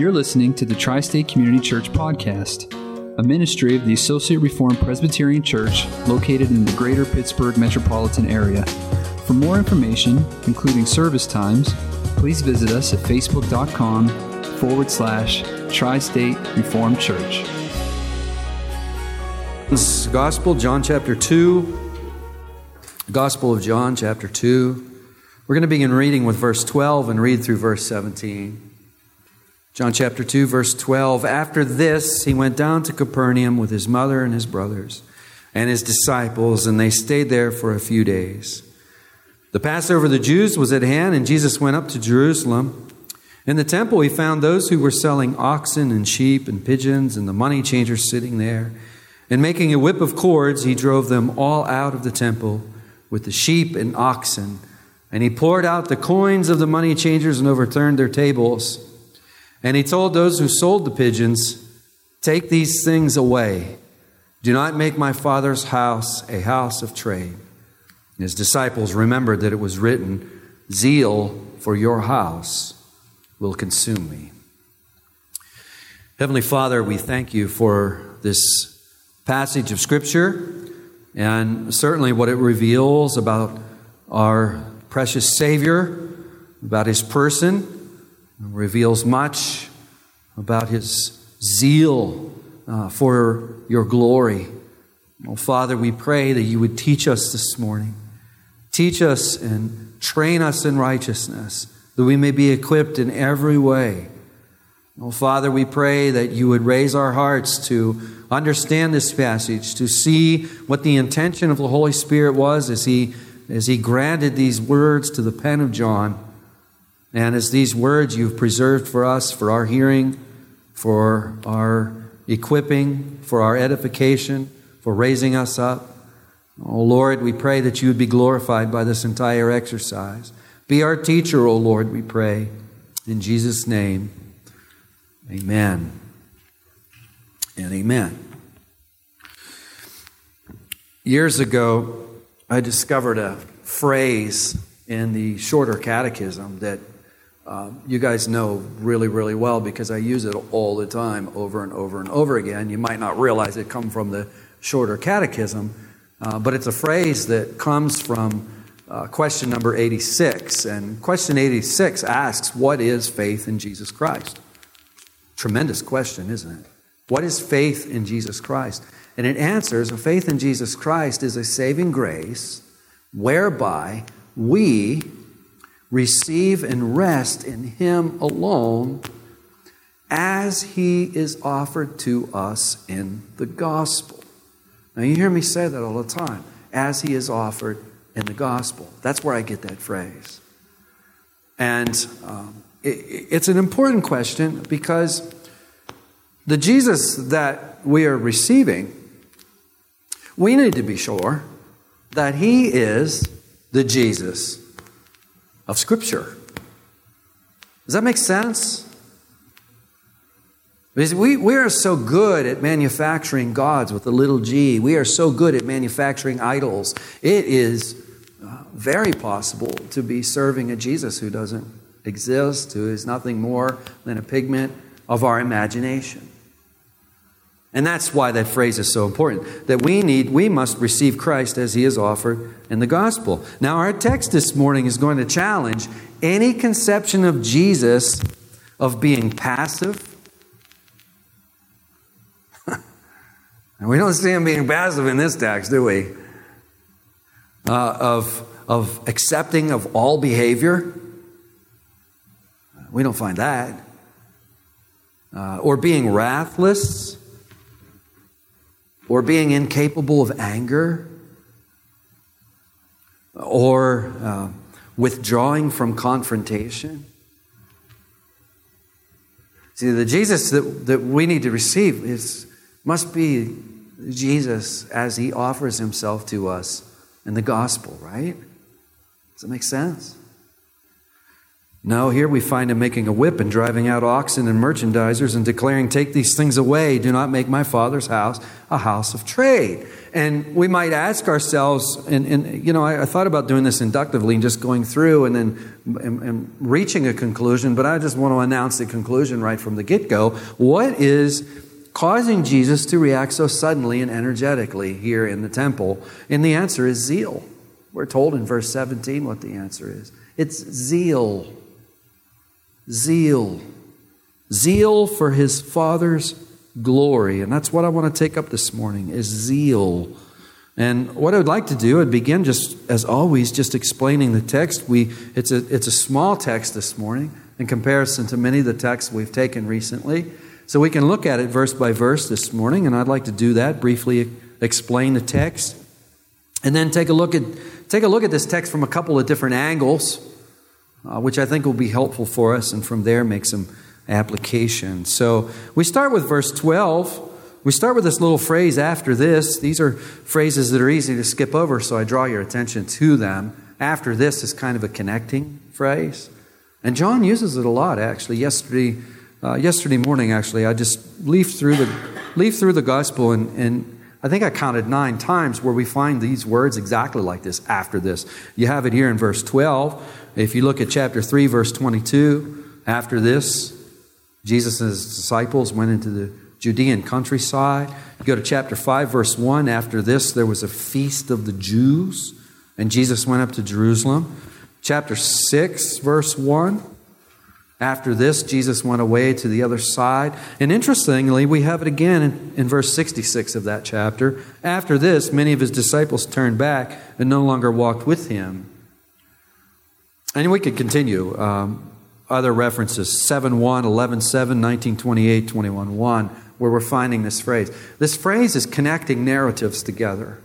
You're listening to the Tri State Community Church Podcast, a ministry of the Associate Reformed Presbyterian Church located in the greater Pittsburgh metropolitan area. For more information, including service times, please visit us at facebook.com forward slash Tri State Reformed Church. This Gospel, John chapter 2. Gospel of John chapter 2. We're going to begin reading with verse 12 and read through verse 17. John chapter 2, verse 12. After this, he went down to Capernaum with his mother and his brothers and his disciples, and they stayed there for a few days. The Passover of the Jews was at hand, and Jesus went up to Jerusalem. In the temple, he found those who were selling oxen and sheep and pigeons, and the money changers sitting there. And making a whip of cords, he drove them all out of the temple with the sheep and oxen. And he poured out the coins of the money changers and overturned their tables. And he told those who sold the pigeons, Take these things away. Do not make my father's house a house of trade. His disciples remembered that it was written, Zeal for your house will consume me. Heavenly Father, we thank you for this passage of Scripture and certainly what it reveals about our precious Savior, about his person reveals much about his zeal uh, for your glory. Oh, Father, we pray that you would teach us this morning. Teach us and train us in righteousness, that we may be equipped in every way. Oh, Father, we pray that you would raise our hearts to understand this passage, to see what the intention of the Holy Spirit was as he, as he granted these words to the pen of John. And as these words you've preserved for us, for our hearing, for our equipping, for our edification, for raising us up, oh Lord, we pray that you would be glorified by this entire exercise. Be our teacher, O Lord, we pray. In Jesus' name, amen and amen. Years ago, I discovered a phrase in the shorter catechism that you guys know really, really well because I use it all the time over and over and over again. You might not realize it come from the shorter catechism, uh, but it's a phrase that comes from uh, question number 86. And question 86 asks, What is faith in Jesus Christ? Tremendous question, isn't it? What is faith in Jesus Christ? And it answers, a faith in Jesus Christ is a saving grace whereby we receive and rest in Him alone as He is offered to us in the gospel. Now, you hear me say that all the time as He is offered in the gospel. That's where I get that phrase. And um, it, it's an important question because the Jesus that we are receiving, we need to be sure that He is the Jesus of Scripture. Does that make sense? Because we, we are so good at manufacturing gods with a little g. We are so good at manufacturing idols. It is uh, very possible to be serving a Jesus who doesn't exist, who is nothing more than a pigment of our imagination. And that's why that phrase is so important. That we need, we must receive Christ as he is offered in the gospel. Now, our text this morning is going to challenge any conception of Jesus of being passive. and we don't see him being passive in this text, do we? Uh, of, of accepting of all behavior. We don't find that. Uh, or being wrathless or being incapable of anger, or uh, withdrawing from confrontation. See, the Jesus that, that we need to receive is, must be Jesus as he offers himself to us in the gospel, right? Does that make sense? No, here we find him making a whip and driving out oxen and merchandisers and declaring, Take these things away. Do not make my father's house a house of trade. And we might ask ourselves, and, and you know, I, I, thought about doing this inductively and just going through and then and, and reaching a conclusion, but I just want to announce the conclusion right from the get go. What is causing Jesus to react so suddenly and energetically here in the temple? And the answer is zeal. We're told in verse 17 what the answer is it's zeal. Zeal. Zeal for his Father's glory. And that's what I want to take up this morning is zeal. And what I would like to do, I'd begin just as always, just explaining the text. We, it's, a, it's a small text this morning in comparison to many of the texts we've taken recently. So we can look at it verse by verse this morning, and I'd like to do that, briefly explain the text, and then take a look at, take a look at this text from a couple of different angles, uh, which I think will be helpful for us, and from there make some application. So we start with verse 12. We start with this little phrase after this. These are phrases that are easy to skip over, so I draw your attention to them. After this is kind of a connecting phrase. And John uses it a lot, actually. Yesterday, uh, yesterday morning, actually, I just leafed through the, leafed through the gospel, and, and I think I counted nine times where we find these words exactly like this after this. You have it here in verse 12. If you look at chapter 3, verse 22, after this, Jesus and his disciples went into the Judean countryside. You go to chapter 5, verse 1. After this, there was a feast of the Jews, and Jesus went up to Jerusalem. Chapter 6, verse 1. After this, Jesus went away to the other side. And interestingly, we have it again in, in, verse 66 of that chapter. After this, many of his disciples turned back and no longer walked with him. And we could continue. Um, other references 7 1, 11 7, 19 28, 21 1, where we're finding this phrase. This phrase is connecting narratives together.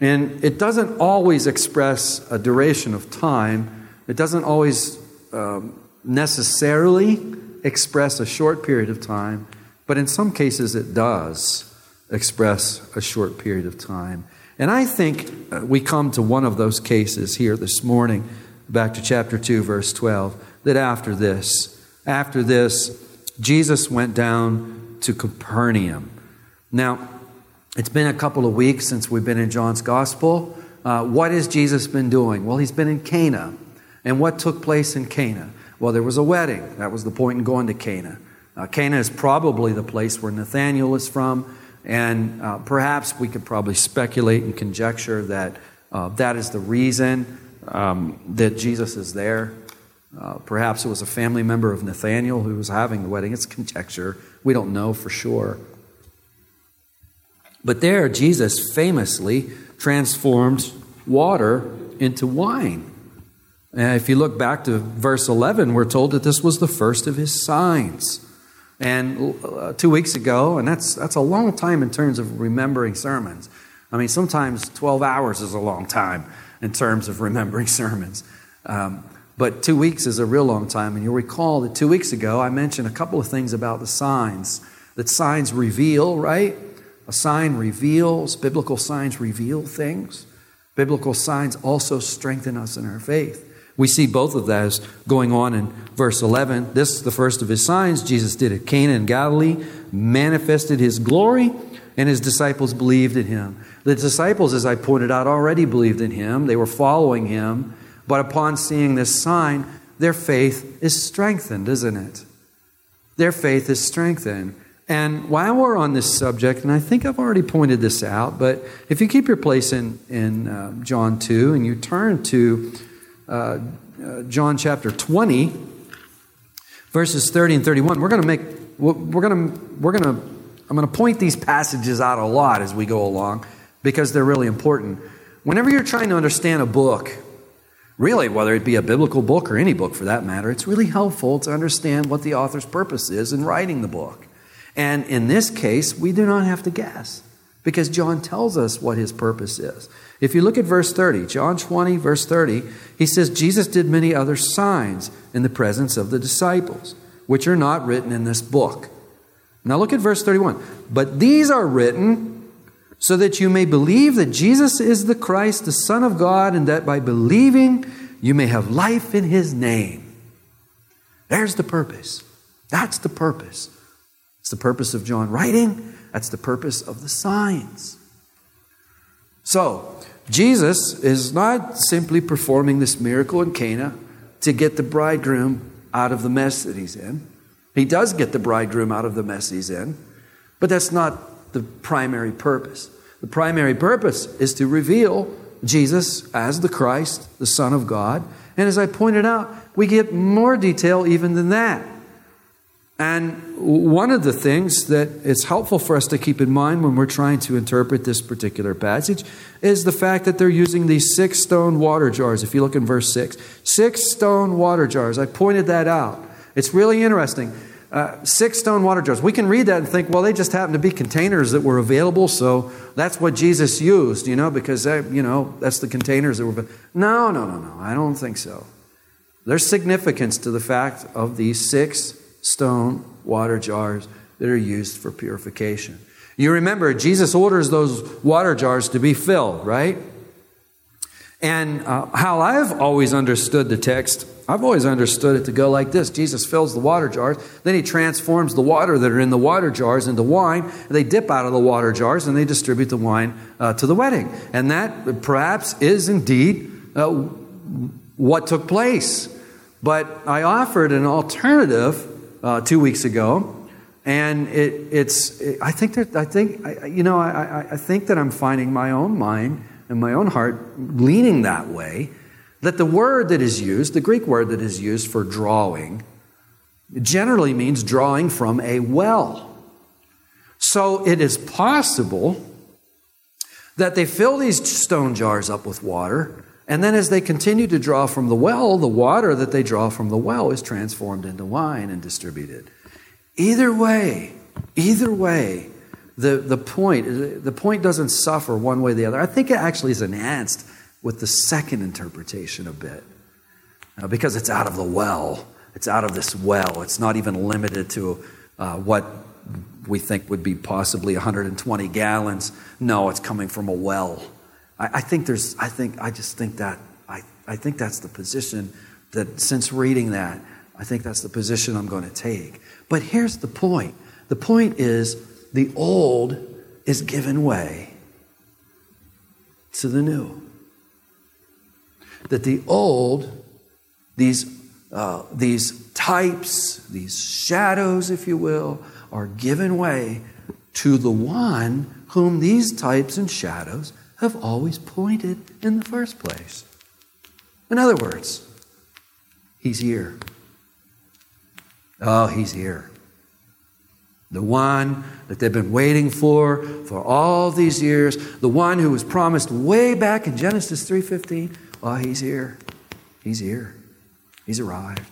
And it doesn't always express a duration of time, it doesn't always um, necessarily express a short period of time, but in some cases it does express a short period of time. And I think uh, we come to one of those cases here this morning, back to chapter 2, verse 12 that after this, after this, Jesus went down to Capernaum. Now, it's been a couple of weeks since we've been in John's Gospel. Uh, what has Jesus been doing? Well, he's been in Cana. And what took place in Cana? Well, there was a wedding. That was the point in going to Cana. Uh, Cana is probably the place where Nathanael is from, and uh, perhaps we could probably speculate and conjecture that uh, that is the reason um, that Jesus is there. Uh, perhaps it was a family member of Nathaniel who was having the wedding. It's conjecture. We don't know for sure. But there, Jesus famously transformed water into wine. And if you look back to verse 11, we're told that this was the first of his signs. And uh, two weeks ago, and that's, that's a long time in terms of remembering sermons. I mean, sometimes 12 hours is a long time in terms of remembering sermons. Um, but two weeks is a real long time. And you'll recall that two weeks ago, I mentioned a couple of things about the signs. That signs reveal, right? A sign reveals, biblical signs reveal things. Biblical signs also strengthen us in our faith. We see both of those going on in verse 11. This is the first of his signs Jesus did at Cana in Galilee, manifested his glory, and his disciples believed in him. The disciples, as I pointed out, already believed in him. They were following him. But upon seeing this sign, their faith is strengthened, isn't it? Their faith is strengthened. And while we're on this subject, and I think I've already pointed this out, but if you keep your place in, in uh, John 2 and you turn to uh, uh, John chapter 20, verses 30 and 31, we're going to make, we're going to, we're going to, I'm going to point these passages out a lot as we go along because they're really important. Whenever you're trying to understand a book, really, whether it be a biblical book or any book for that matter, it's really helpful to understand what the author's purpose is in writing the book. And in this case, we do not have to guess because John tells us what his purpose is. If you look at verse 30, John 20, verse 30, he says, Jesus did many other signs in the presence of the disciples, which are not written in this book. Now look at verse 31. But these are written so that you may believe that Jesus is the Christ, the Son of God, and that by believing you may have life in his name. There's the purpose. That's the purpose. It's the purpose of John writing, that's the purpose of the signs. So, Jesus is not simply performing this miracle in Cana to get the bridegroom out of the mess that he's in. He does get the bridegroom out of the mess he's in, but that's not the primary purpose. The primary purpose is to reveal Jesus as the Christ, the Son of God. And as I pointed out, we get more detail even than that. And one of the things that it's helpful for us to keep in mind when we're trying to interpret this particular passage is the fact that they're using these six stone water jars. If you look in verse 6, six stone water jars. I pointed that out. It's really interesting. Uh, six stone water jars. We can read that and think, well, they just happen to be containers that were available, so that's what Jesus used, you know, because, they, you know, that's the containers that were. No, no, no, no. I don't think so. There's significance to the fact of these six stone water jars that are used for purification. You remember, Jesus orders those water jars to be filled, right? And uh, how I've always understood the text, I've always understood it to go like this Jesus fills the water jars, then he transforms the water that are in the water jars into wine. And They dip out of the water jars and they distribute the wine uh, to the wedding. And that perhaps is indeed uh, what took place. But I offered an alternative uh, two weeks ago, and it, it's. It, I think that I think I, you know I, I, I think that I'm finding my own mind and my own heart leaning that way. That the word that is used, the Greek word that is used for drawing, generally means drawing from a well. So it is possible that they fill these stone jars up with water, and then as they continue to draw from the well, the water that they draw from the well is transformed into wine and distributed. Either way, either way, the, the point the point doesn't suffer one way or the other. I think it actually is enhanced with the second interpretation a bit. Uh, because it's out of the well. It's out of this well. It's not even limited to uh, what we think would be possibly 120 gallons. No, it's coming from a well. I, I think there's, I think, I just think that, I, I think that's the position that since reading that, I think that's the position I'm going to take. But here's the point the point is the old is given way to the new. That the old, these, uh, these types, these shadows, if you will, are given way to the one whom these types and shadows have always pointed in the first place. In other words, he's here. Oh, he's here. The one that they've been waiting for for all these years, the one who was promised way back in Genesis 3:15, oh, he's here. He's here. He's arrived.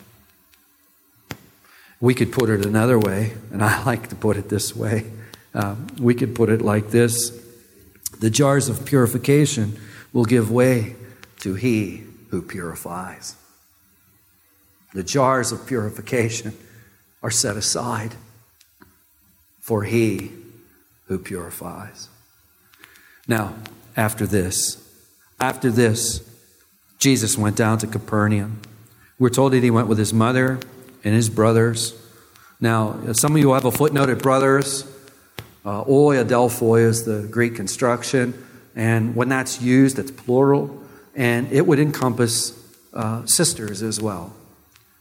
We could put it another way, and I like to put it this way. Um, we could put it like this The jars of purification will give way to he who purifies. The jars of purification are set aside for he who purifies. Now, after this, after this, Jesus went down to Capernaum. We're told that he went with his mother and his brothers. Now, some of you have a footnote at brothers. Uh, oi adelphoi is the Greek construction, and when that's used, it's plural, and it would encompass uh, sisters as well.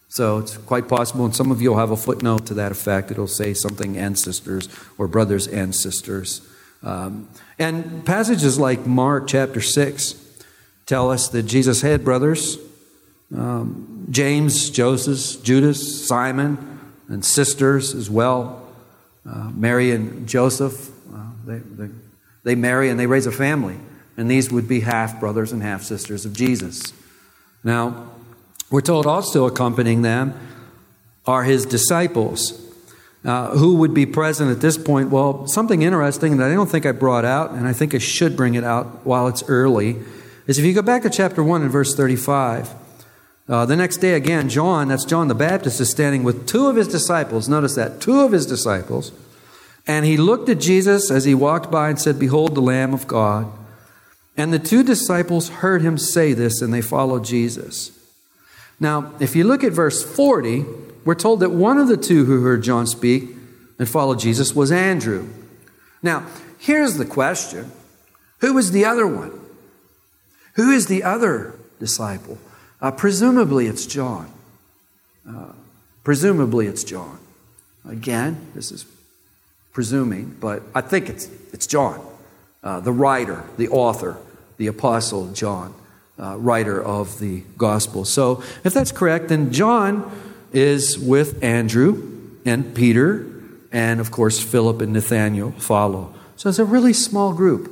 So it's quite possible, and some of you will have a footnote to that effect. It'll say something and sisters or brothers and sisters. Um, and passages like Mark chapter 6 tell us that Jesus had brothers um, James, Joseph, Judas, Simon, and sisters as well. Uh, Mary and Joseph, uh, they, they, they marry and they raise a family. And these would be half brothers and half sisters of Jesus. Now, we're told also accompanying them are his disciples. Uh, who would be present at this point? Well, something interesting that I don't think I brought out, and I think I should bring it out while it's early, is if you go back to chapter 1 and verse 35. Uh, the next day, again, John, that's John the Baptist, is standing with two of his disciples. Notice that, two of his disciples. And he looked at Jesus as he walked by and said, Behold, the Lamb of God. And the two disciples heard him say this, and they followed Jesus. Now, if you look at verse 40, we're told that one of the two who heard John speak and followed Jesus was Andrew. Now, here's the question Who was the other one? Who is the other disciple? Uh, presumably, it's John. Uh, presumably, it's John. Again, this is presuming, but I think it's, it's John, uh, the writer, the author, the apostle John, uh, writer of the gospel. So, if that's correct, then John is with Andrew and Peter, and of course, Philip and Nathaniel follow. So, it's a really small group.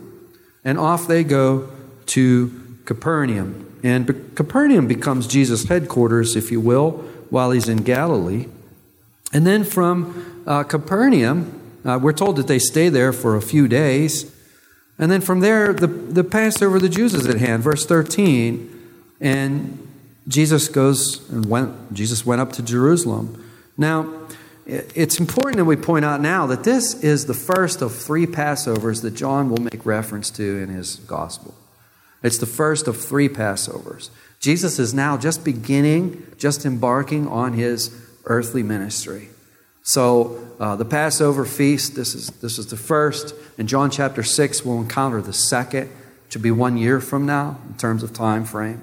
And off they go to Capernaum. And Capernaum becomes Jesus' headquarters, if you will, while he's in Galilee. And then from uh, Capernaum, uh, we're told that they stay there for a few days. And then from there, the, the Passover of the Jews is at hand, verse 13. And Jesus goes and went, Jesus went up to Jerusalem. Now, it's important that we point out now that this is the first of three Passovers that John will make reference to in his gospel. It's the first of three Passovers. Jesus is now just beginning, just embarking on his earthly ministry. So, uh, the Passover feast, this is, this is the first. In John chapter 6, we'll encounter the second, which will be one year from now in terms of time frame.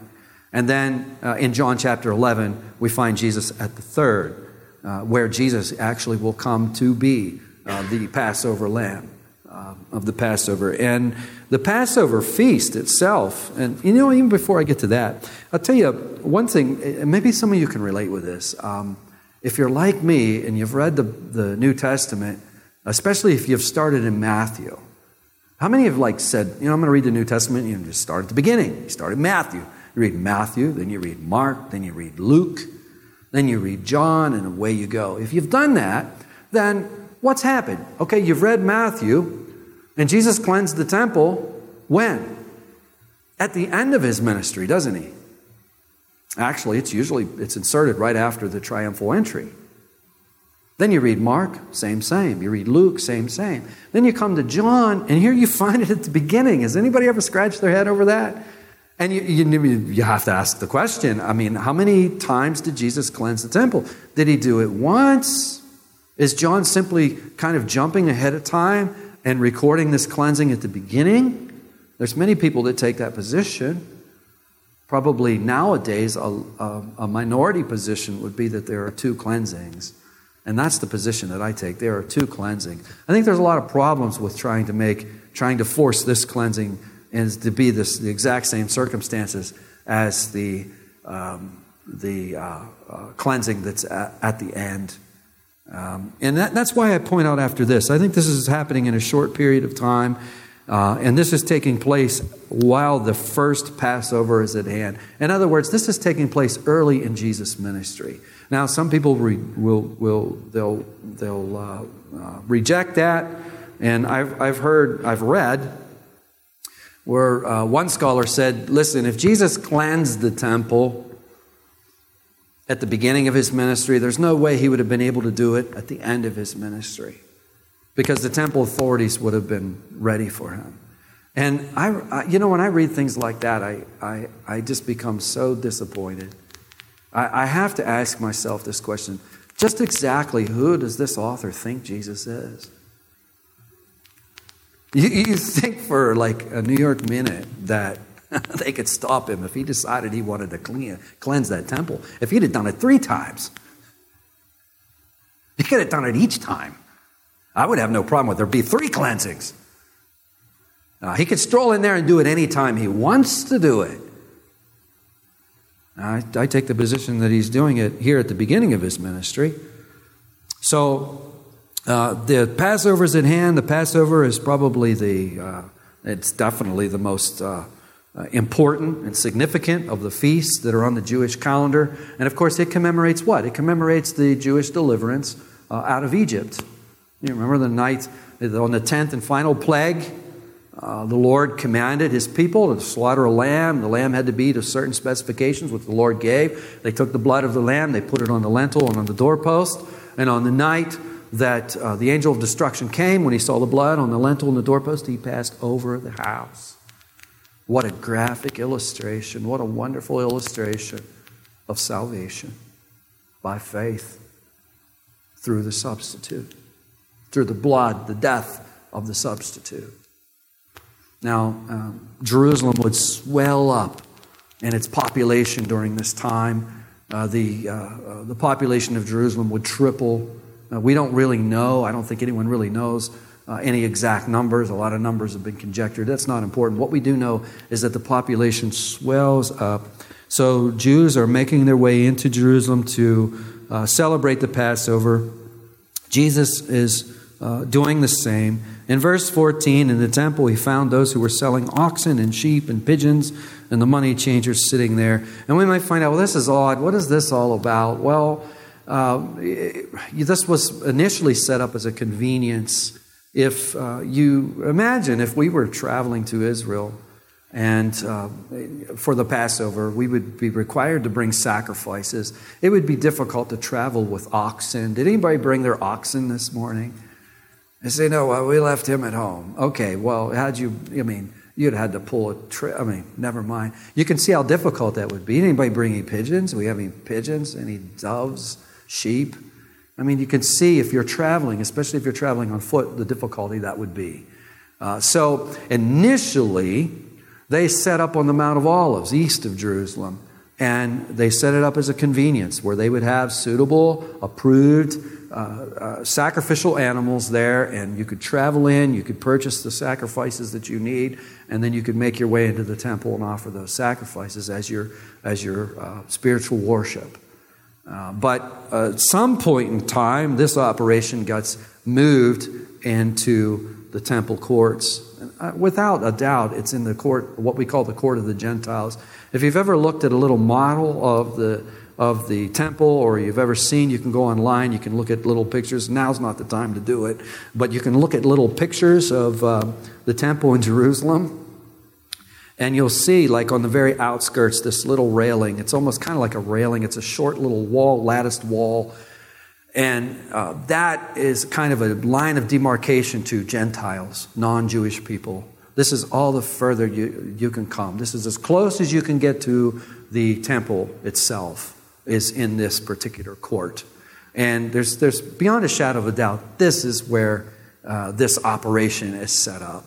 And then uh, in John chapter 11, we find Jesus at the third, uh, where Jesus actually will come to be uh, the Passover lamb uh, of the Passover. And the Passover feast itself, and you know, even before I get to that, I'll tell you one thing, maybe some of you can relate with this. Um, if you're like me and you've read the, the New Testament, especially if you've started in Matthew, how many have like said, you know, I'm going to read the New Testament, and you just start at the beginning. You start at Matthew. You read Matthew, then you read Mark, then you read Luke, then you read John, and away you go. If you've done that, then what's happened? Okay, you've read Matthew, and Jesus cleansed the temple when? At the end of his ministry, doesn't he? Actually, it's usually it's inserted right after the triumphal entry. Then you read Mark, same, same. You read Luke, same, same. Then you come to John, and here you find it at the beginning. Has anybody ever scratched their head over that? And you, you, you, have to ask the question I mean, how many times did Jesus cleanse the temple? Did he do it once? Is John simply kind of jumping ahead of time and recording this cleansing at the beginning. There's many people that take that position. Probably nowadays, a, a, a, minority position would be that there are two cleansings. And that's the position that I take. There are two cleansings. I think there's a lot of problems with trying to make, trying to force this cleansing and to be this, the exact same circumstances as the, um, the uh, uh, cleansing that's at, at the end. Um, and that, that's why I point out after this. I think this is happening in a short period of time, uh, and this is taking place while the first Passover is at hand. In other words, this is taking place early in Jesus' ministry. Now, some people re- will, will they'll, they'll uh, uh, reject that, and I've, I've heard, I've read where uh, one scholar said, listen, if Jesus cleansed the temple, at the beginning of his ministry. There's no way he would have been able to do it at the end of his ministry because the temple authorities would have been ready for him. And I, I you know, when I read things like that, I, I, I just become so disappointed. I, I have to ask myself this question just exactly who does this author think Jesus is? You, you think for like a New York minute that they could stop him if he decided he wanted to clean, cleanse that temple. If he'd have done it three times, he could have done it each time. I would have no problem with there be three cleansings. Uh, he could stroll in there and do it anytime he wants to do it. I, I take the position that he's doing it here at the beginning of his ministry. So uh, the Passover is at hand. The Passover is probably the, uh, it's definitely the most uh, important and significant of the feasts that are on the Jewish calendar. And of course, it commemorates what? It commemorates the Jewish deliverance uh, out of Egypt. You remember the night on the tenth and final plague? Uh, the Lord commanded his people to slaughter a lamb. The lamb had to be to certain specifications, which the Lord gave. They took the blood of the lamb, they put it on the lintel and on the doorpost. And on the night that uh, the angel of destruction came, when he saw the blood on the lintel and the doorpost, he passed over the house. What a graphic illustration. What a wonderful illustration of salvation by faith through the substitute, through the blood, the death of the substitute. Now, um, Jerusalem would swell up in its population during this time. Uh, the, uh, uh, the population of Jerusalem would triple. We don't really know. I don't think anyone really knows uh, any exact numbers. A lot of numbers have been conjectured. That's not important. What we do know is that the population swells up. So Jews are making their way into Jerusalem to uh, celebrate the Passover. Jesus is doing the same. In verse 14, in the temple, he found those who were selling oxen and sheep and pigeons and the money changers sitting there. And we might find out, well, this is odd. What is this all about? Well, uh, this was initially set up as a convenience. If uh, you imagine if we were traveling to Israel and uh, for the Passover, we would be required to bring sacrifices. It would be difficult to travel with oxen. Did anybody bring their oxen this morning? They say, no, well, we left him at home. Okay, well, how'd you, I mean, you'd had to pull a trip. I mean, never mind. You can see how difficult that would be. Anybody bring any pigeons? we have any pigeons? Any doves? Sheep? I mean, you can see if you're traveling, especially if you're traveling on foot, the difficulty that would be. Uh, so initially, they set up on the Mount of Olives, east of Jerusalem, and they set it up as a convenience where they would have suitable, approved uh, uh, sacrificial animals there, and you could travel in, you could purchase the sacrifices that you need, and then you could make your way into the temple and offer those sacrifices as your, as your uh, spiritual worship. Uh, but at some point in time, this operation gets moved into the temple courts. Uh, without a doubt, it's in the court, what we call the court of the Gentiles. If you've ever looked at a little model of the of the temple or you've ever seen, you can go online, you can look at little pictures. Now's not the time to do it, but you can look at little pictures of uh, the temple in Jerusalem. And you'll see, like on the very outskirts, this little railing. It's almost kind of like a railing. It's a short little wall, latticed wall. And uh, that is kind of a line of demarcation to Gentiles, non Jewish people. This is all the further you, you can come. This is as close as you can get to the temple itself is in this particular court. And there's, there's beyond a shadow of a doubt, this is where uh, this operation is set up.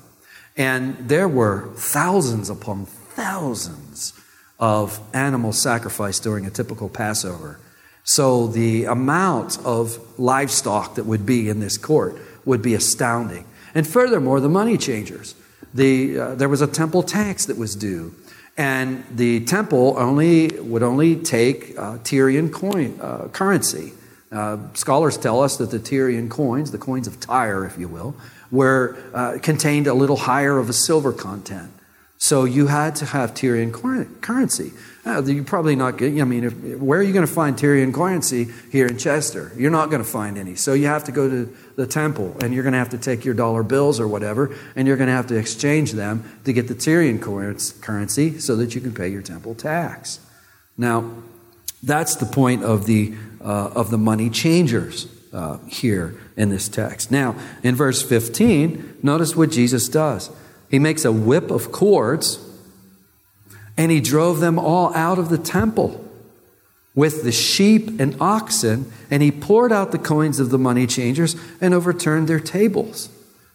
And there were thousands upon thousands of animals sacrificed during a typical Passover. So the amount of livestock that would be in this court would be astounding. And furthermore, the money changers. The, uh, there was a temple tax that was due. And the temple only would only take uh, Tyrian coin uh, currency. Uh, scholars tell us that the Tyrian coins, the coins of Tyre, if you will, were uh, contained a little higher of a silver content. So you had to have Tyrian currency. Uh, you're probably not getting, I mean, if, where are you going to find Tyrian currency here in Chester? You're not going to find any. So you have to go to the temple and you're going to have to take your dollar bills or whatever and you're going to have to exchange them to get the Tyrian currency so that you can pay your temple tax. Now, that's the point of the, uh, of the money changers uh, here in this text. Now, in verse 15, notice what Jesus does. He makes a whip of cords and he drove them all out of the temple with the sheep and oxen, and he poured out the coins of the money changers and overturned their tables.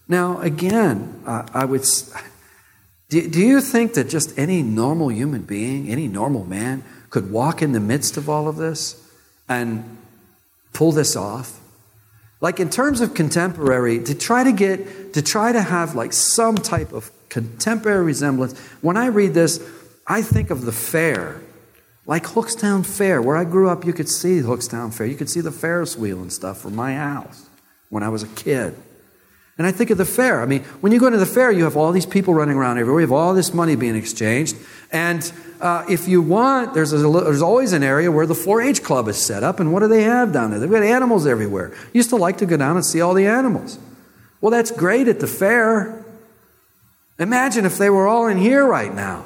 Now, again, uh, I would. Do, do you think that just any normal human being, any normal man, could walk in the midst of all of this and pull this off? Like in terms of contemporary, to try to get, to try to have like some type of contemporary resemblance. When I read this, I think of the fair, like Hookstown Fair. Where I grew up, you could see Hookstown Fair. You could see the Ferris wheel and stuff from my house when I was a kid. And I think of the fair. I mean, when you go to the fair, you have all these people running around everywhere. You have all this money being exchanged. And uh, if you want, there's, a, there's always an area where the 4 H club is set up. And what do they have down there? They've got animals everywhere. You used to like to go down and see all the animals. Well, that's great at the fair. Imagine if they were all in here right now.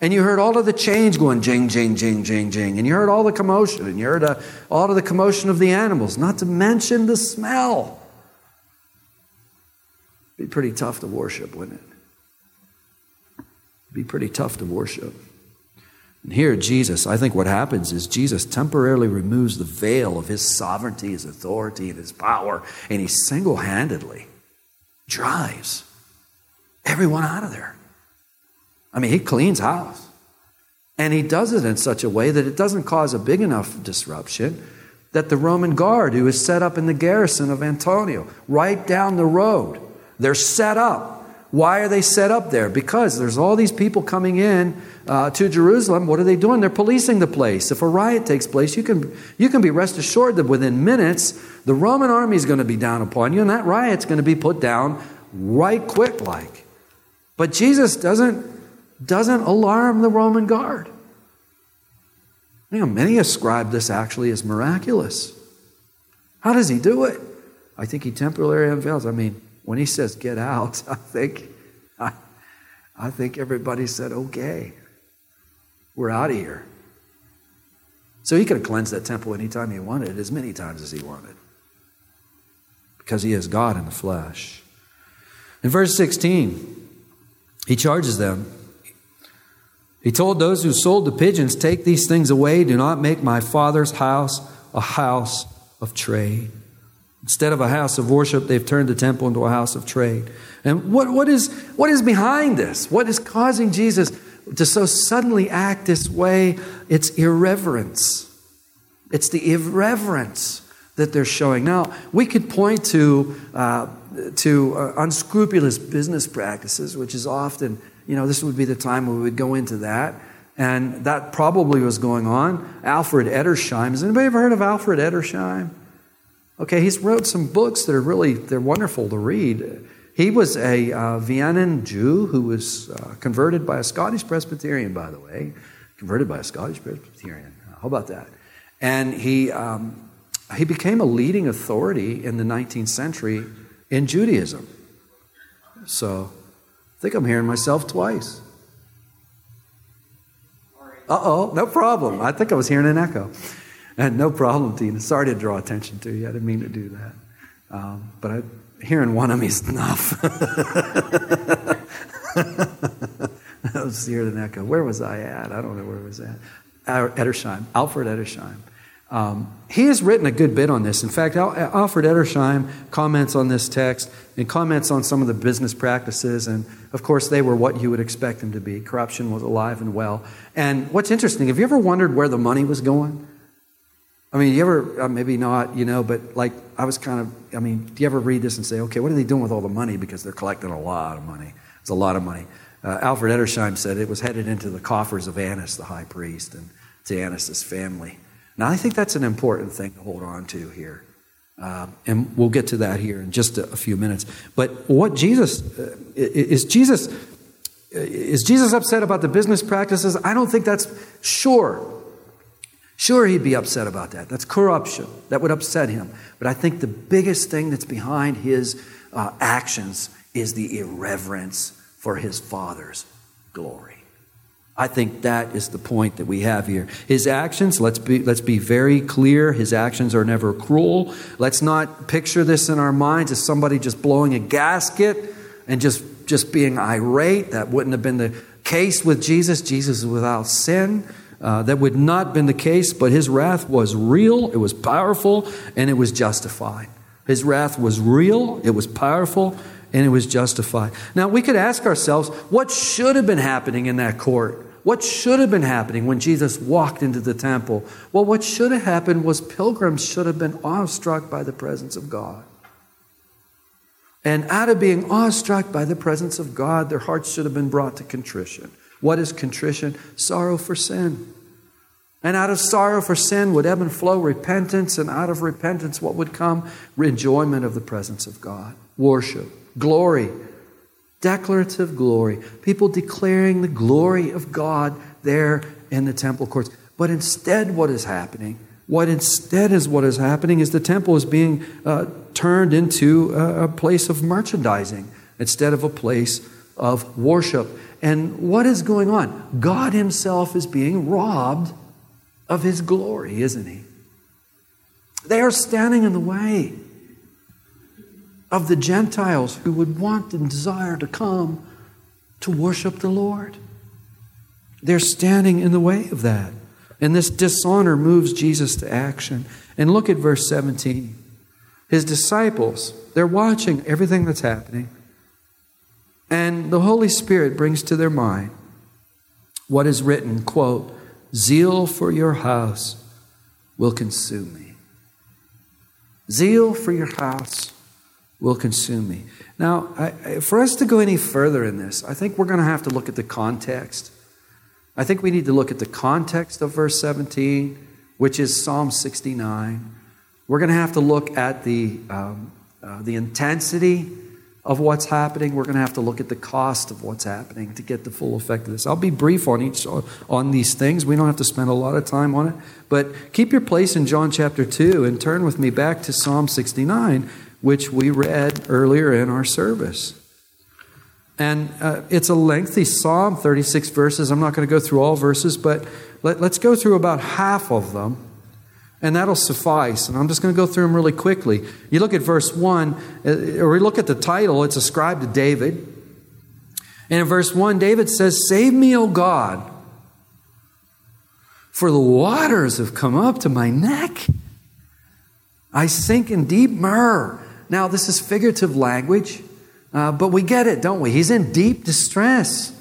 And you heard all of the change going jing, jing, jing, jing, jing. And you heard all the commotion. And you heard uh, all of the commotion of the animals, not to mention the smell. It'd be pretty tough to worship, wouldn't it? It'd be pretty tough to worship. And here, Jesus, I think what happens is Jesus temporarily removes the veil of his sovereignty, his authority, and his power, and he single handedly drives everyone out of there. I mean, he cleans house. And he does it in such a way that it doesn't cause a big enough disruption that the Roman guard who is set up in the garrison of Antonia, right down the road, they're set up. Why are they set up there? Because there's all these people coming in uh, to Jerusalem. What are they doing? They're policing the place. If a riot takes place, you can, you can be rest assured that within minutes, the Roman army is going to be down upon you, and that riot's going to be put down right quick like. But Jesus doesn't, doesn't alarm the Roman guard. You know, many ascribe this actually as miraculous. How does he do it? I think he temporarily unveils. I mean, when he says get out, I think I, I think everybody said, okay, we're out of here. So he could have cleansed that temple anytime he wanted, as many times as he wanted. Because he is God in the flesh. In verse 16, he charges them he told those who sold the pigeons, Take these things away. Do not make my father's house a house of trade. Instead of a house of worship, they've turned the temple into a house of trade. And what, what, is, what is behind this? What is causing Jesus to so suddenly act this way? It's irreverence. It's the irreverence that they're showing. Now, we could point to, uh, to uh, unscrupulous business practices, which is often you know, this would be the time where we would go into that. And that probably was going on. Alfred Edersheim. Has anybody ever heard of Alfred Edersheim? Okay, he's wrote some books that are really, they're wonderful to read. He was a uh, Viennan Jew who was uh, converted by a Scottish Presbyterian, by the way. Converted by a Scottish Presbyterian. How about that? And he, um, he became a leading authority in the 19th century in Judaism. So I think I'm hearing myself twice. Uh oh, no problem. I think I was hearing an echo. No problem, Tina. Sorry to draw attention to you. I didn't mean to do that. Um, but I, hearing one of me is enough. I was hearing an echo. Where was I at? I don't know where I was at. Edersheim, Alfred Edersheim. Um, he has written a good bit on this. In fact, Alfred Edersheim comments on this text and comments on some of the business practices. And of course, they were what you would expect them to be. Corruption was alive and well. And what's interesting, have you ever wondered where the money was going? I mean, you ever, uh, maybe not, you know, but like I was kind of, I mean, do you ever read this and say, okay, what are they doing with all the money? Because they're collecting a lot of money. It's a lot of money. Uh, Alfred Edersheim said it was headed into the coffers of Annas, the high priest, and to Annas' family. Now, I think that's an important thing to hold on to here. Uh, and we'll get to that here in just a, a few minutes. But what Jesus uh, is Jesus is Jesus upset about the business practices? I don't think that's sure. Sure, he'd be upset about that. That's corruption. That would upset him. But I think the biggest thing that's behind his uh, actions is the irreverence for his Father's glory. I think that is the point that we have here. His actions, let's be, let's be very clear, his actions are never cruel. Let's not picture this in our minds as somebody just blowing a gasket and just, just being irate. That wouldn't have been the case with Jesus. Jesus is without sin. Uh, that would not have been the case, but his wrath was real, it was powerful, and it was justified. His wrath was real, it was powerful, and it was justified. Now, we could ask ourselves what should have been happening in that court? What should have been happening when Jesus walked into the temple? Well, what should have happened was pilgrims should have been awestruck by the presence of God. And out of being awestruck by the presence of God, their hearts should have been brought to contrition. What is contrition? Sorrow for sin. And out of sorrow for sin would ebb and flow repentance, and out of repentance, what would come? Enjoyment of the presence of God, worship, glory, declarative glory, people declaring the glory of God there in the temple courts. But instead, what is happening? What instead is what is happening is the temple is being uh, turned into a, a place of merchandising instead of a place of worship. And what is going on? God Himself is being robbed of His glory, isn't He? They are standing in the way of the Gentiles who would want and desire to come to worship the Lord. They're standing in the way of that. And this dishonor moves Jesus to action. And look at verse 17. His disciples, they're watching everything that's happening. And the Holy Spirit brings to their mind what is written, quote, Zeal for your house will consume me. Zeal for your house will consume me. Now, I, for us to go any further in this, I think we're going to have to look at the context. I think we need to look at the context of verse 17, which is Psalm 69. We're going to have to look at the, um, uh, the intensity of what's happening. We're going to have to look at the cost of what's happening to get the full effect of this. I'll be brief on each on these things. We don't have to spend a lot of time on it, but keep your place in John chapter 2 and turn with me back to Psalm 69, which we read earlier in our service. And uh, it's a lengthy psalm, 36 verses. I'm not going to go through all verses, but let, let's go through about half of them and that'll suffice. And I'm just going to go through them really quickly. You look at verse 1, uh, or we look at the title, it's ascribed to David. And in verse 1, David says, Save me, O God, for the waters have come up to my neck. I sink in deep myrrh. Now, this is figurative language, uh, but we get it, don't we? He's in deep distress.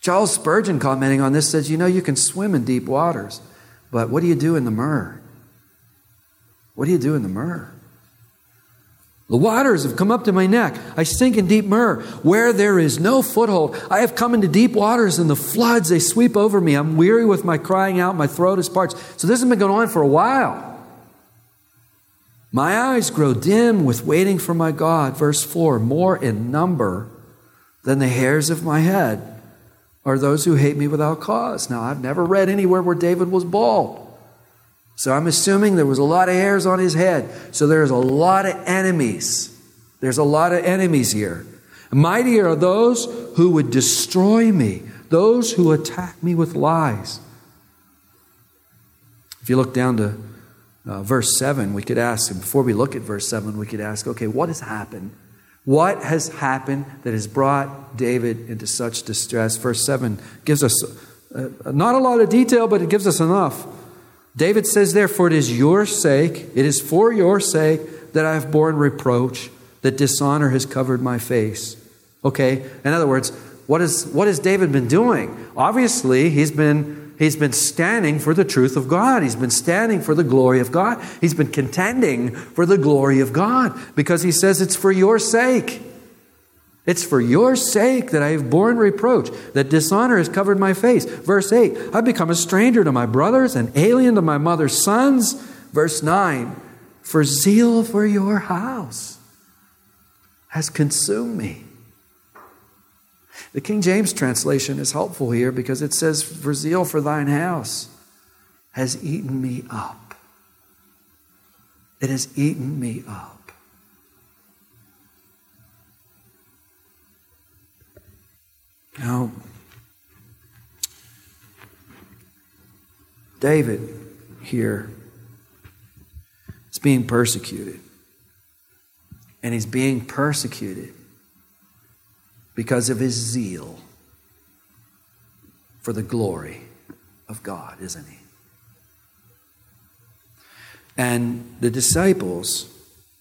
Charles Spurgeon, commenting on this, says, You know, you can swim in deep waters, but what do you do in the myrrh? What do you do in the myrrh? The waters have come up to my neck. I sink in deep myrrh. Where there is no foothold, I have come into deep waters, and the floods, they sweep over me. I'm weary with my crying out. My throat is parched. So this has been going on for a while. My eyes grow dim with waiting for my God. Verse 4 More in number than the hairs of my head are those who hate me without cause. Now, I've never read anywhere where David was bald. So I'm assuming there was a lot of hairs on his head. So there's a lot of enemies. There's a lot of enemies here. Mighty are those who would destroy me, those who attack me with lies. If you look down to uh, verse 7, we could ask, and before we look at verse 7, we could ask, okay, what has happened? What has happened that has brought David into such distress? Verse 7 gives us uh, not a lot of detail, but it gives us enough. David says, Therefore, it is your sake, it is for your sake that I have borne reproach, that dishonor has covered my face. Okay? In other words, what, is, what has David been doing? Obviously, he's been, he's been standing for the truth of God. He's been standing for the glory of God. He's been contending for the glory of God because he says it's for your sake. It's for your sake that I have borne reproach, that dishonor has covered my face. Verse 8, I've become a stranger to my brothers, an alien to my mother's sons. Verse 9, for zeal for your house has consumed me. The King James translation is helpful here because it says, For zeal for thine house has eaten me up. It has eaten me up. Now, David here is being persecuted. And he's being persecuted because of his zeal for the glory of God, isn't he? And the disciples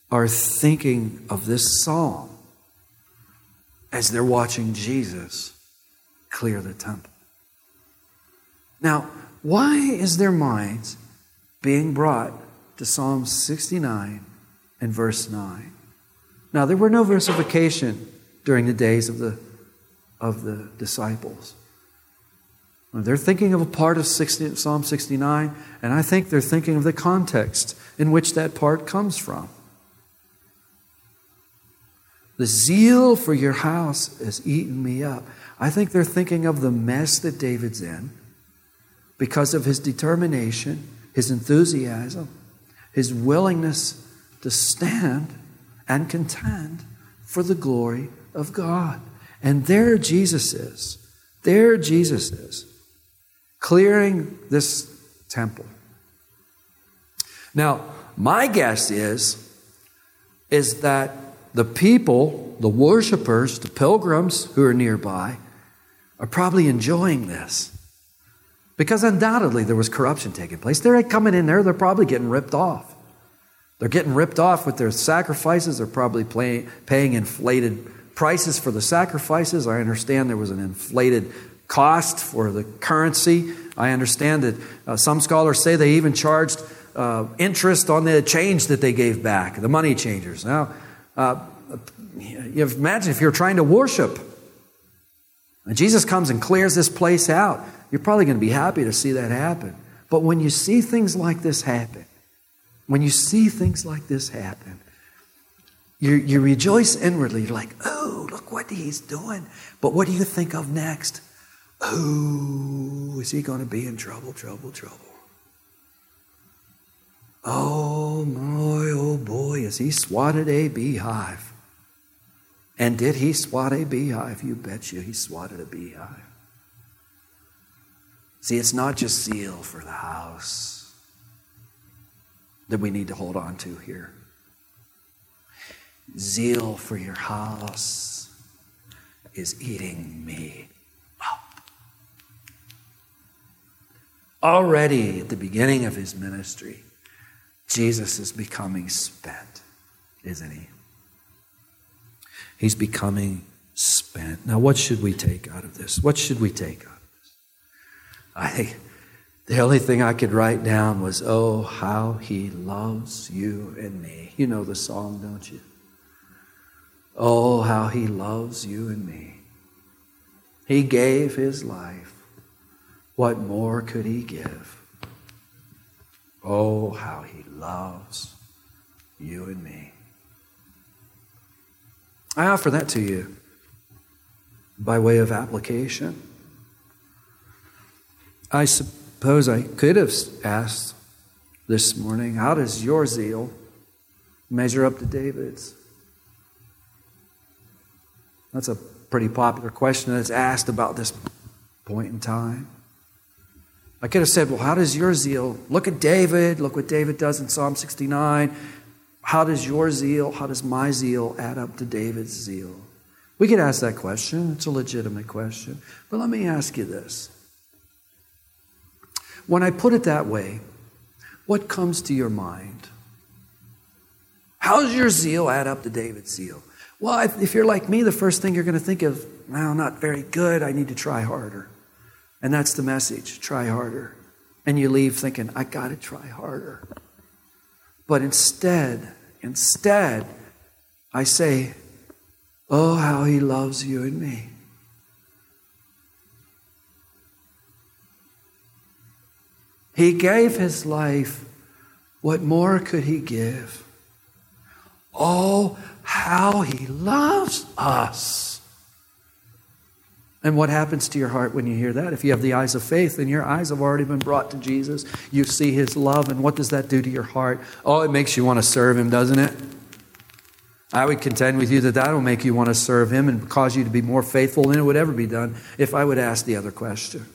are thinking of this psalm as they're watching Jesus clear the temple. Now, why is their minds being brought to Psalm 69 and verse 9? Now, there were no versification during the days of the, of the disciples. They're thinking of a part of 60, Psalm 69, and I think they're thinking of the context in which that part comes from. The zeal for your house has eaten me up. I think they're thinking of the mess that David's in because of his determination, his enthusiasm, his willingness to stand and contend for the glory of God. And there Jesus is. There Jesus is, clearing this temple. Now, my guess is, is that the people, the worshipers, the pilgrims who are nearby, are probably enjoying this. Because undoubtedly there was corruption taking place. They're coming in there, they're probably getting ripped off. They're getting ripped off with their sacrifices. They're probably pay, paying inflated prices for the sacrifices. I understand there was an inflated cost for the currency. I understand that uh, some scholars say they even charged uh, interest on the change that they gave back, the money changers. Now, uh, imagine if you're trying to worship, Jesus comes and clears this place out, you're probably going to be happy to see that happen. But when you see things like this happen, when you see things like this happen, you, you rejoice inwardly. You're like, oh, look what he's doing. But what do you think of next? Oh, is he going to be in trouble, trouble, trouble? Oh, my, oh boy, is he swatted a beehive. And did he swat a beehive? You bet you he swatted a beehive. See, it's not just zeal for the house that we need to hold on to here. Zeal for your house is eating me up. Already at the beginning of his ministry, Jesus is becoming spent, isn't he? He's becoming spent. Now, what should we take out of this? What should we take out of this? I think the only thing I could write down was, Oh, how he loves you and me. You know the song, don't you? Oh, how he loves you and me. He gave his life. What more could he give? Oh, how he loves you and me. I offer that to you by way of application. I suppose I could have asked this morning, how does your zeal measure up to David's? That's a pretty popular question that's asked about this point in time. I could have said, well, how does your zeal look at David? Look what David does in Psalm 69. How does your zeal, how does my zeal add up to David's zeal? We could ask that question. It's a legitimate question. But let me ask you this. When I put it that way, what comes to your mind? How does your zeal add up to David's zeal? Well, if you're like me, the first thing you're going to think of, well, not very good. I need to try harder. And that's the message try harder. And you leave thinking, I got to try harder. But instead, Instead, I say, Oh, how he loves you and me. He gave his life. What more could he give? Oh, how he loves us. And what happens to your heart when you hear that? If you have the eyes of faith, then your eyes have already been brought to Jesus. You see his love, and what does that do to your heart? Oh, it makes you want to serve him, doesn't it? I would contend with you that that will make you want to serve him and cause you to be more faithful than it would ever be done if I would ask the other question.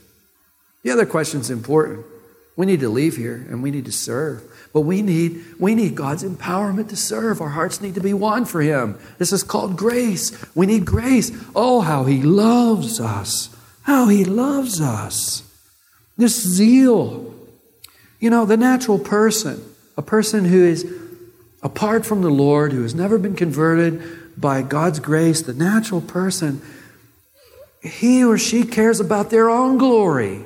The other question is important. We need to leave here and we need to serve. But we need, we need God's empowerment to serve. Our hearts need to be one for Him. This is called grace. We need grace. Oh, how He loves us. How He loves us. This zeal. You know, the natural person, a person who is apart from the Lord, who has never been converted by God's grace, the natural person, he or she cares about their own glory.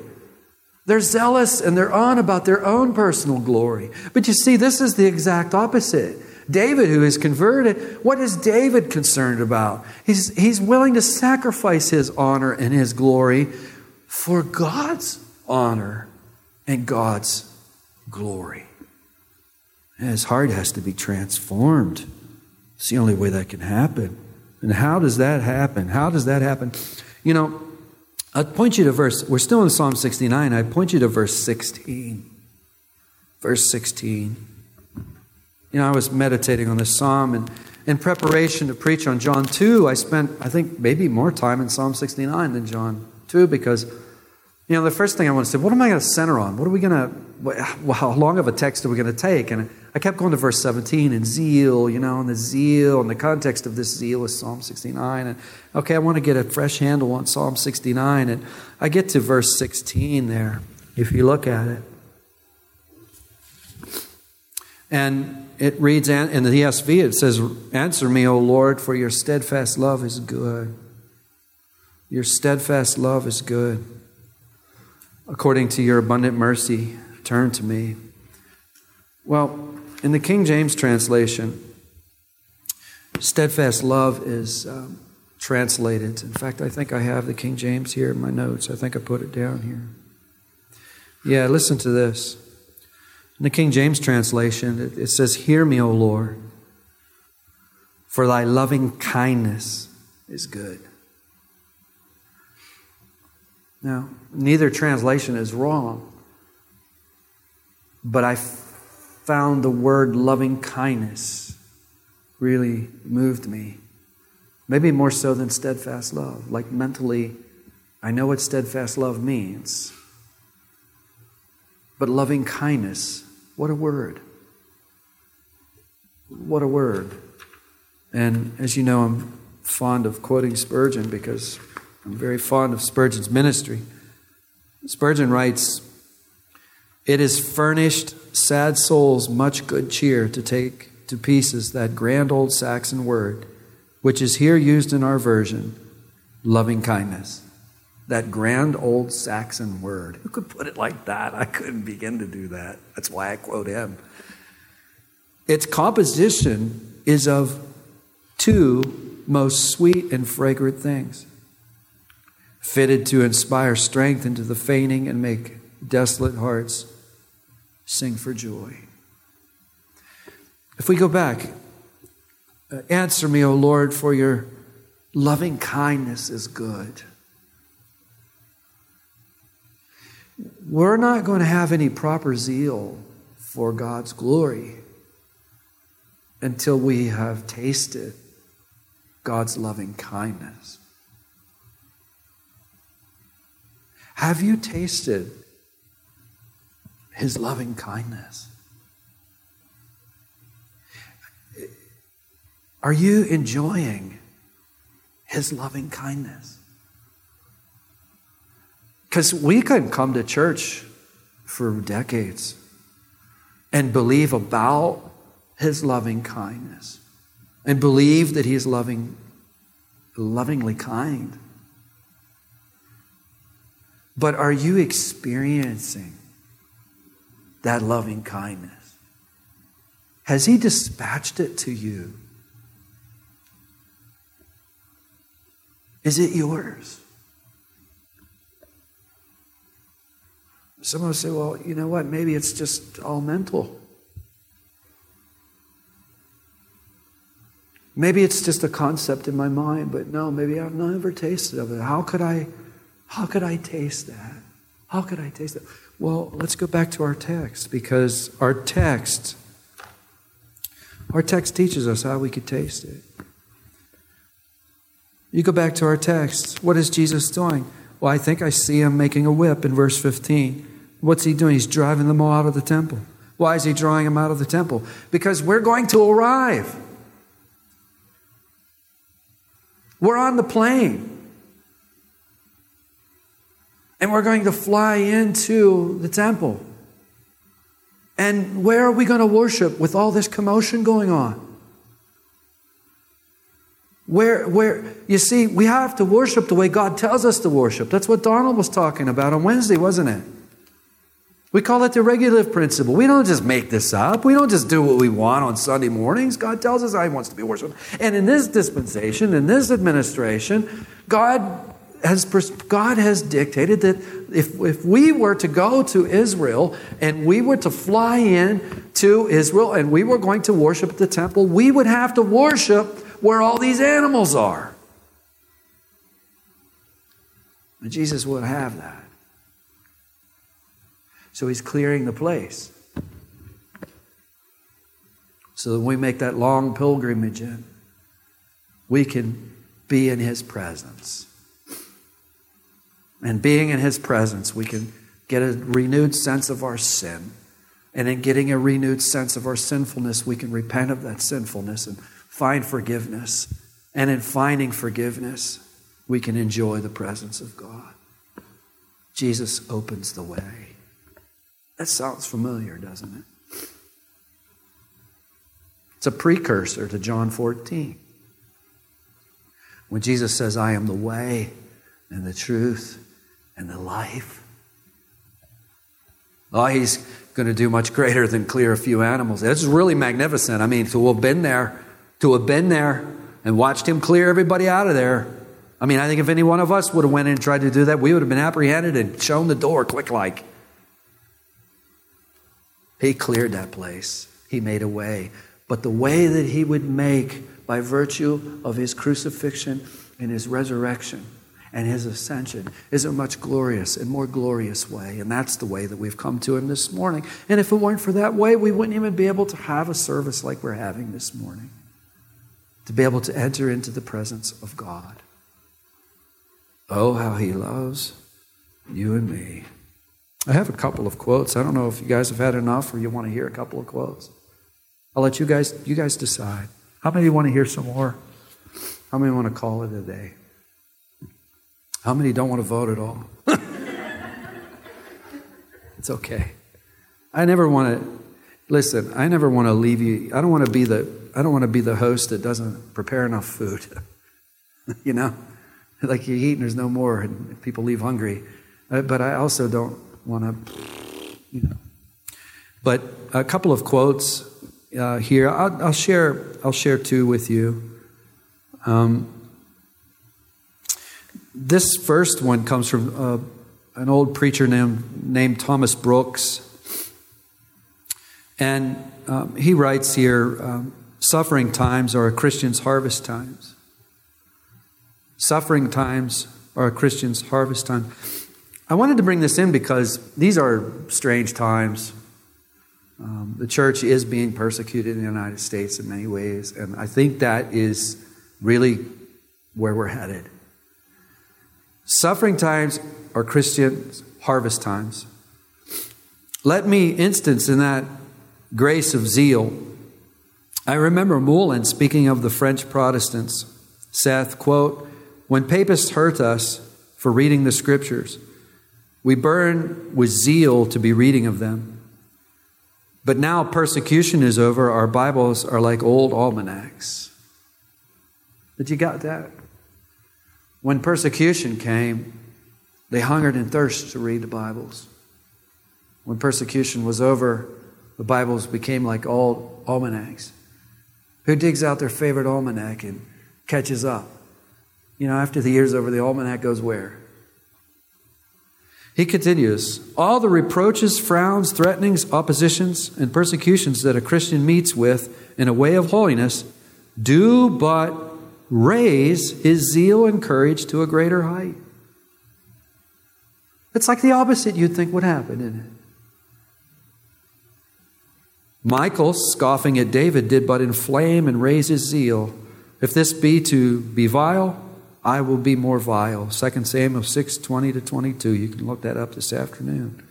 They're zealous and they're on about their own personal glory. But you see, this is the exact opposite. David, who is converted, what is David concerned about? He's, he's willing to sacrifice his honor and his glory for God's honor and God's glory. And his heart has to be transformed. It's the only way that can happen. And how does that happen? How does that happen? You know, I'd point you to verse, we're still in Psalm 69. I'd point you to verse 16. Verse 16. You know, I was meditating on this psalm, and in preparation to preach on John 2, I spent, I think, maybe more time in Psalm 69 than John 2 because, you know, the first thing I want to say, what am I going to center on? What are we going to, how long of a text are we going to take? And I kept going to verse 17 and zeal, you know, and the zeal and the context of this zeal is Psalm 69. And okay, I want to get a fresh handle on Psalm 69. And I get to verse 16 there. if you look at it. And it reads in the ESV, it says, Answer me, O Lord, for your steadfast love is good. Your steadfast love is good. According to your abundant mercy, turn to me. Well, in the King James translation, steadfast love is um, translated. In fact, I think I have the King James here in my notes. I think I put it down here. Yeah, listen to this. In the King James translation, it, it says, Hear me, O Lord, for thy loving kindness is good. Now, neither translation is wrong, but I found the word loving kindness really moved me. Maybe more so than steadfast love. Like mentally, I know what steadfast love means. But loving kindness, what a word. What a word. And as you know, I'm fond of quoting Spurgeon because I'm very fond of Spurgeon's ministry. Spurgeon writes, It is furnished sad souls much good cheer to take to pieces that grand old Saxon word which is here used in our version, loving kindness. That grand old Saxon word. Who could put it like that? I couldn't begin to do that. That's why I quote him. Its composition is of two most sweet and fragrant things, fitted to inspire strength into the fainting and make desolate hearts sing for joy. If we go back uh, answer me, O Lord, for your loving kindness is good. We're not going to have any proper zeal for God's glory until we have tasted God's loving kindness. Have you tasted His loving kindness? Are you enjoying His loving kindness? Because we can come to church for decades and believe about His loving kindness and believe that He is loving, lovingly kind. But are you experiencing that loving kindness? Has He dispatched it to you? Is it yours? Someone will say, well, you know what? Maybe it's just all mental. Maybe it's just a concept in my mind, but no, maybe I've never tasted of it. How could I how could I taste that? How could I taste that? Well, let's go back to our text because our text our text teaches us how we could taste it. You go back to our text. What is Jesus doing? Well, I think I see him making a whip in verse 15. What's he doing? He's driving them all out of the temple. Why is he drawing them out of the temple? Because we're going to arrive. We're on the plane. And we're going to fly into the temple. And where are we going to worship with all this commotion going on? Where, where, you see, we have to worship the way God tells us to worship. That's what Donald was talking about on Wednesday, wasn't it? We call it the regulative principle. We don't just make this up. We don't just do what we want on Sunday mornings. God tells us how He wants to be worshiped. And in this dispensation, in this administration, God has, God has dictated that if, if we were to go to Israel and we were to fly in to Israel and we were going to worship at the temple, we would have to worship where all these animals are. And Jesus will have that. So he's clearing the place. So that we make that long pilgrimage in, we can be in his presence. And being in his presence, we can get a renewed sense of our sin. And in getting a renewed sense of our sinfulness, we can repent of that sinfulness and find forgiveness. And in finding forgiveness, we can enjoy the presence of God. Jesus opens the way. That sounds familiar, doesn't it? It's a precursor to John 14. When Jesus says, I am the way and the truth and the life. Oh, he's going to do much greater than clear a few animals. This is really magnificent. I mean, to have been there, to have been there and watched him clear everybody out of there. I mean, I think if any one of us would have went in and tried to do that, we would have been apprehended and shown the door quick like. He cleared that place. He made a way. But the way that he would make by virtue of his crucifixion and his resurrection and his ascension is a much glorious and more glorious way. And that's the way that we've come to him this morning. And if it weren't for that way, we wouldn't even be able to have a service like we're having this morning, to be able to enter into the presence of God. Oh, how he loves you and me. I have a couple of quotes. I don't know if you guys have had enough or you want to hear a couple of quotes. I'll let you guys you guys decide. How many want to hear some more? How many want to call it a day? How many don't want to vote at all? it's okay. I never want to listen, I never want to leave you I don't want to be the I don't want to be the host that doesn't prepare enough food. you know? Like you eat and there's no more and people leave hungry. Uh, but I also don't want to, you know. But a couple of quotes uh, here. I'll, I'll, share. I'll share two with you. Um, this first one comes from uh, an old preacher named, named Thomas Brooks. And um, he writes here um, suffering times are a Christian's harvest times. Suffering times are a Christian's harvest time. I wanted to bring this in because these are strange times. Um, the church is being persecuted in the United States in many ways, and I think that is really where we're headed. Suffering times are Christian harvest times. Let me instance in that grace of zeal. I remember Moulin speaking of the French Protestants, saith, quote, When papists hurt us for reading the scriptures, we burn with zeal to be reading of them. But now persecution is over, our Bibles are like old almanacs. But you got that? When persecution came, they hungered and thirsted to read the Bibles. When persecution was over, the Bibles became like old almanacs. Who digs out their favorite almanac and catches up? You know, after the year's over, the almanac goes where? He continues All the reproaches, frowns, threatenings, oppositions, and persecutions that a Christian meets with in a way of holiness do but raise his zeal and courage to a greater height. It's like the opposite you'd think would happen, isn't it? Michael, scoffing at David, did but inflame and raise his zeal. If this be to be vile, I will be more vile. 2 Samuel 6 20 to 22. You can look that up this afternoon.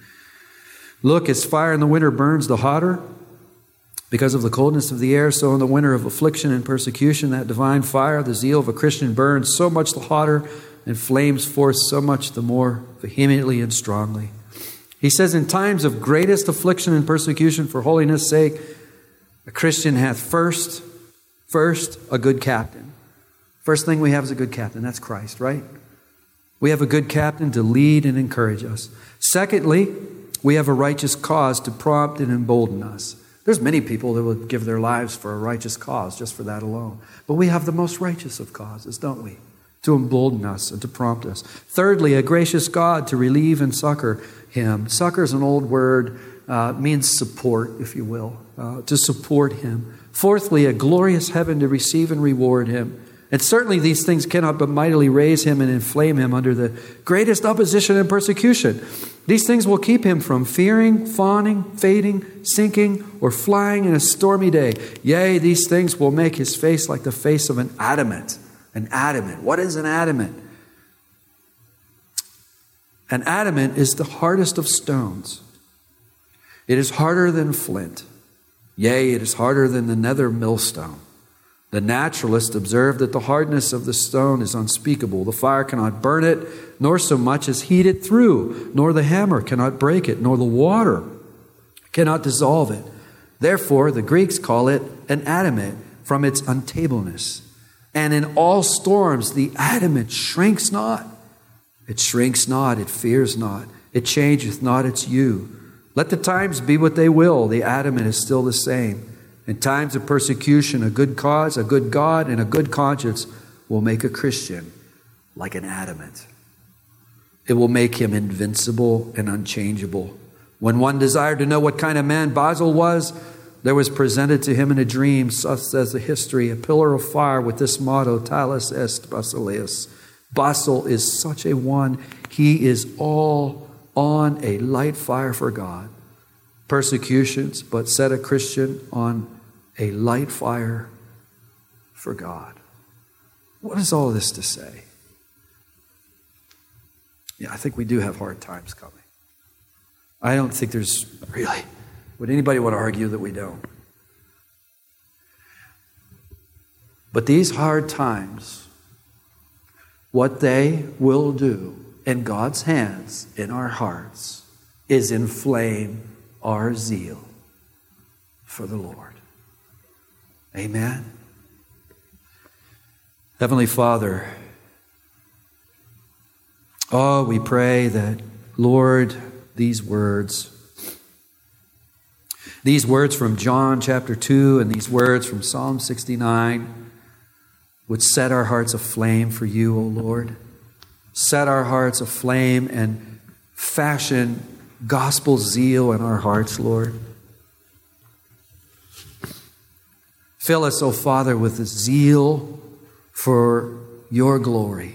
Look, as fire in the winter burns the hotter because of the coldness of the air, so in the winter of affliction and persecution, that divine fire, the zeal of a Christian, burns so much the hotter and flames forth so much the more vehemently and strongly. He says, In times of greatest affliction and persecution for holiness' sake, a Christian hath first, first a good captain First thing we have is a good captain. That's Christ, right? We have a good captain to lead and encourage us. Secondly, we have a righteous cause to prompt and embolden us. There's many people that would give their lives for a righteous cause just for that alone. But we have the most righteous of causes, don't we? To embolden us and to prompt us. Thirdly, a gracious God to relieve and succor him. Succor is an old word, uh, means support, if you will, uh, to support him. Fourthly, a glorious heaven to receive and reward him. And certainly these things cannot but mightily raise him and inflame him under the greatest opposition and persecution. These things will keep him from fearing, fawning, fading, sinking, or flying in a stormy day. Yea, these things will make his face like the face of an adamant. An adamant. What is an adamant? An adamant is the hardest of stones. It is harder than flint. Yea, it is harder than the nether millstone. The naturalist observed that the hardness of the stone is unspeakable. The fire cannot burn it, nor so much as heat it through, nor the hammer cannot break it, nor the water cannot dissolve it. Therefore, the Greeks call it an adamant from its untableness. And in all storms, the adamant shrinks not. It shrinks not, it fears not, it changeth not its hue. Let the times be what they will, the adamant is still the same. In times of persecution, a good cause, a good God, and a good conscience will make a Christian like an adamant. It will make him invincible and unchangeable. When one desired to know what kind of man Basil was, there was presented to him in a dream, such says the history, a pillar of fire with this motto, Talis est Basileus. Basil is such a one. He is all on a light fire for God. Persecutions, but set a Christian on a light fire for God. What is all this to say? Yeah, I think we do have hard times coming. I don't think there's really, would anybody want to argue that we don't? But these hard times, what they will do in God's hands, in our hearts, is inflame our zeal for the Lord. Amen. Heavenly Father, oh, we pray that, Lord, these words, these words from John chapter 2 and these words from Psalm 69 would set our hearts aflame for you, O Lord. Set our hearts aflame and fashion gospel zeal in our hearts, Lord. Fill us, O Father, with the zeal for your glory.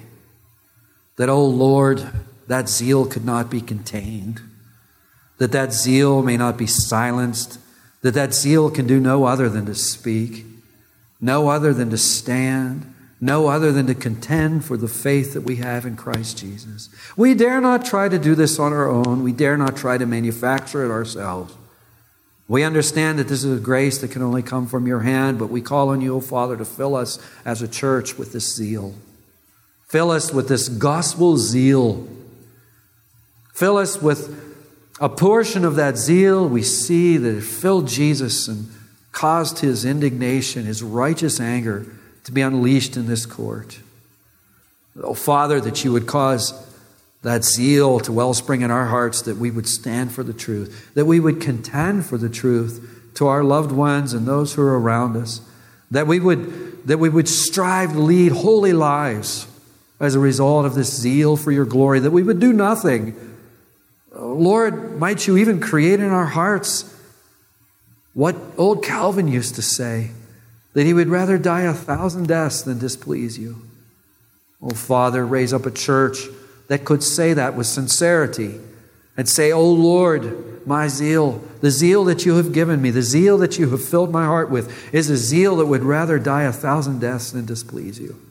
That, O Lord, that zeal could not be contained. That that zeal may not be silenced. That that zeal can do no other than to speak, no other than to stand, no other than to contend for the faith that we have in Christ Jesus. We dare not try to do this on our own. We dare not try to manufacture it ourselves. We understand that this is a grace that can only come from your hand, but we call on you, O Father, to fill us as a church with this zeal. Fill us with this gospel zeal. Fill us with a portion of that zeal we see that it filled Jesus and caused his indignation, his righteous anger to be unleashed in this court. Oh, Father, that you would cause that zeal to wellspring in our hearts that we would stand for the truth, that we would contend for the truth to our loved ones and those who are around us, that we would, that we would strive to lead holy lives as a result of this zeal for your glory, that we would do nothing. Uh, Lord, might you even create in our hearts what old Calvin used to say that he would rather die a thousand deaths than displease you. Oh, Father, raise up a church that could say that with sincerity and say, Oh Lord, my zeal, the zeal that you have given me, the zeal that you have filled my heart with, is a zeal that would rather die a thousand deaths than displease you.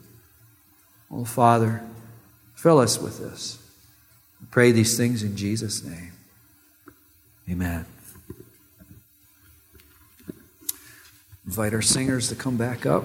Oh Father, fill us with this. Pray these things in Jesus' name. Amen. Invite our singers to come back up.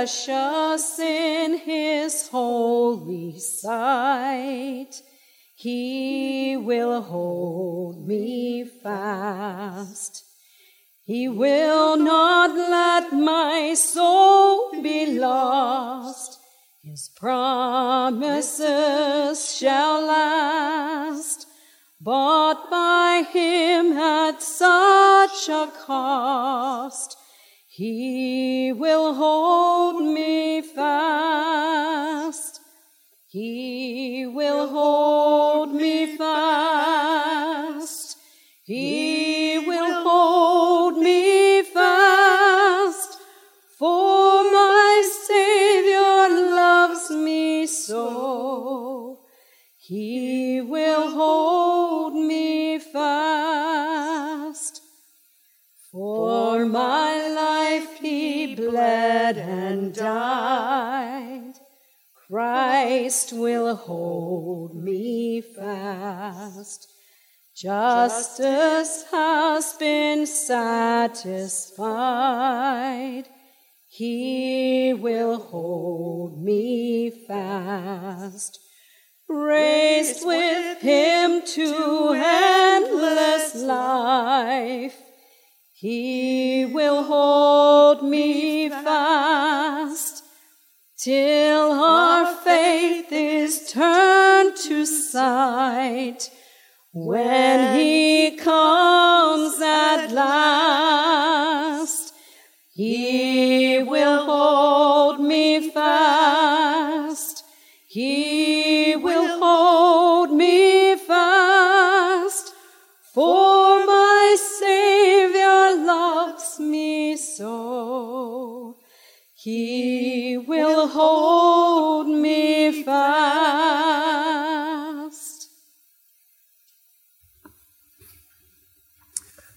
Precious in his holy sight, he will hold me fast. He will not let my soul be lost. His promises shall last, Bought by him at such a cost, he will hold me fast. He will hold bled and died. Christ will hold me fast. Justice has been satisfied. He will hold me fast. Raised with him to endless life. He will hold me fast till our faith is turned to sight. When he comes at last,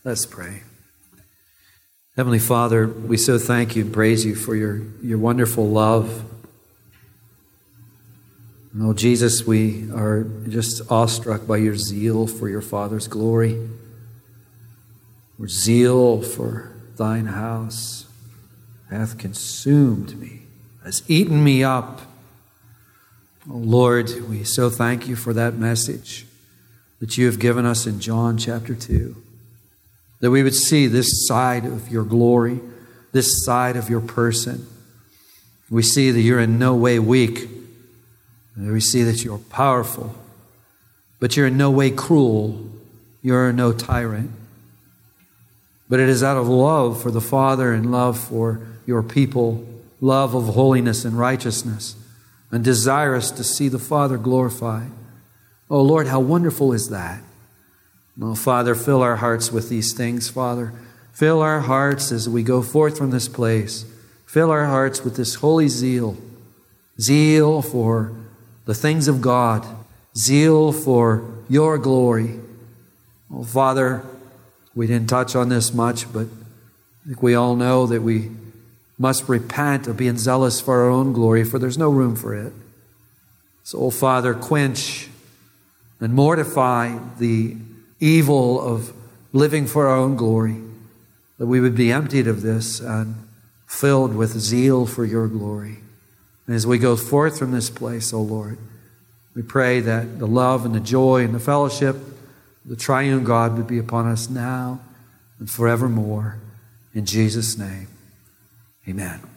Let's pray. Heavenly Father, we so thank you and praise you for your, your wonderful love. Oh, Jesus, we are just awestruck by your zeal for your Father's glory, your zeal for thine house hath consumed me, has eaten me up. Oh, Lord, we so thank you for that message that you have given us in John chapter 2 that we would see this side of your glory, this side of your person. We see that you're in no way weak. We see that you're powerful, but you're in no way cruel. You're no tyrant. But it is out of love for the Father and love for your people, love of holiness and righteousness, and desirous to see the Father glorified. Oh Lord, how wonderful is that! Oh, Father, fill our hearts with these things, Father. Fill our hearts as we go forth from this place. Fill our hearts with this holy zeal zeal for the things of God, zeal for your glory. Oh, Father, we didn't touch on this much, but I think we all know that we must repent of being zealous for our own glory, for there's no room for it. So, oh, Father, quench and mortify the evil of living for our own glory, that we would be emptied of this and filled with zeal for your glory. And as we go forth from this place, O oh Lord, we pray that the love and the joy and the fellowship the triune God would be upon us now and forevermore. In Jesus' name, amen.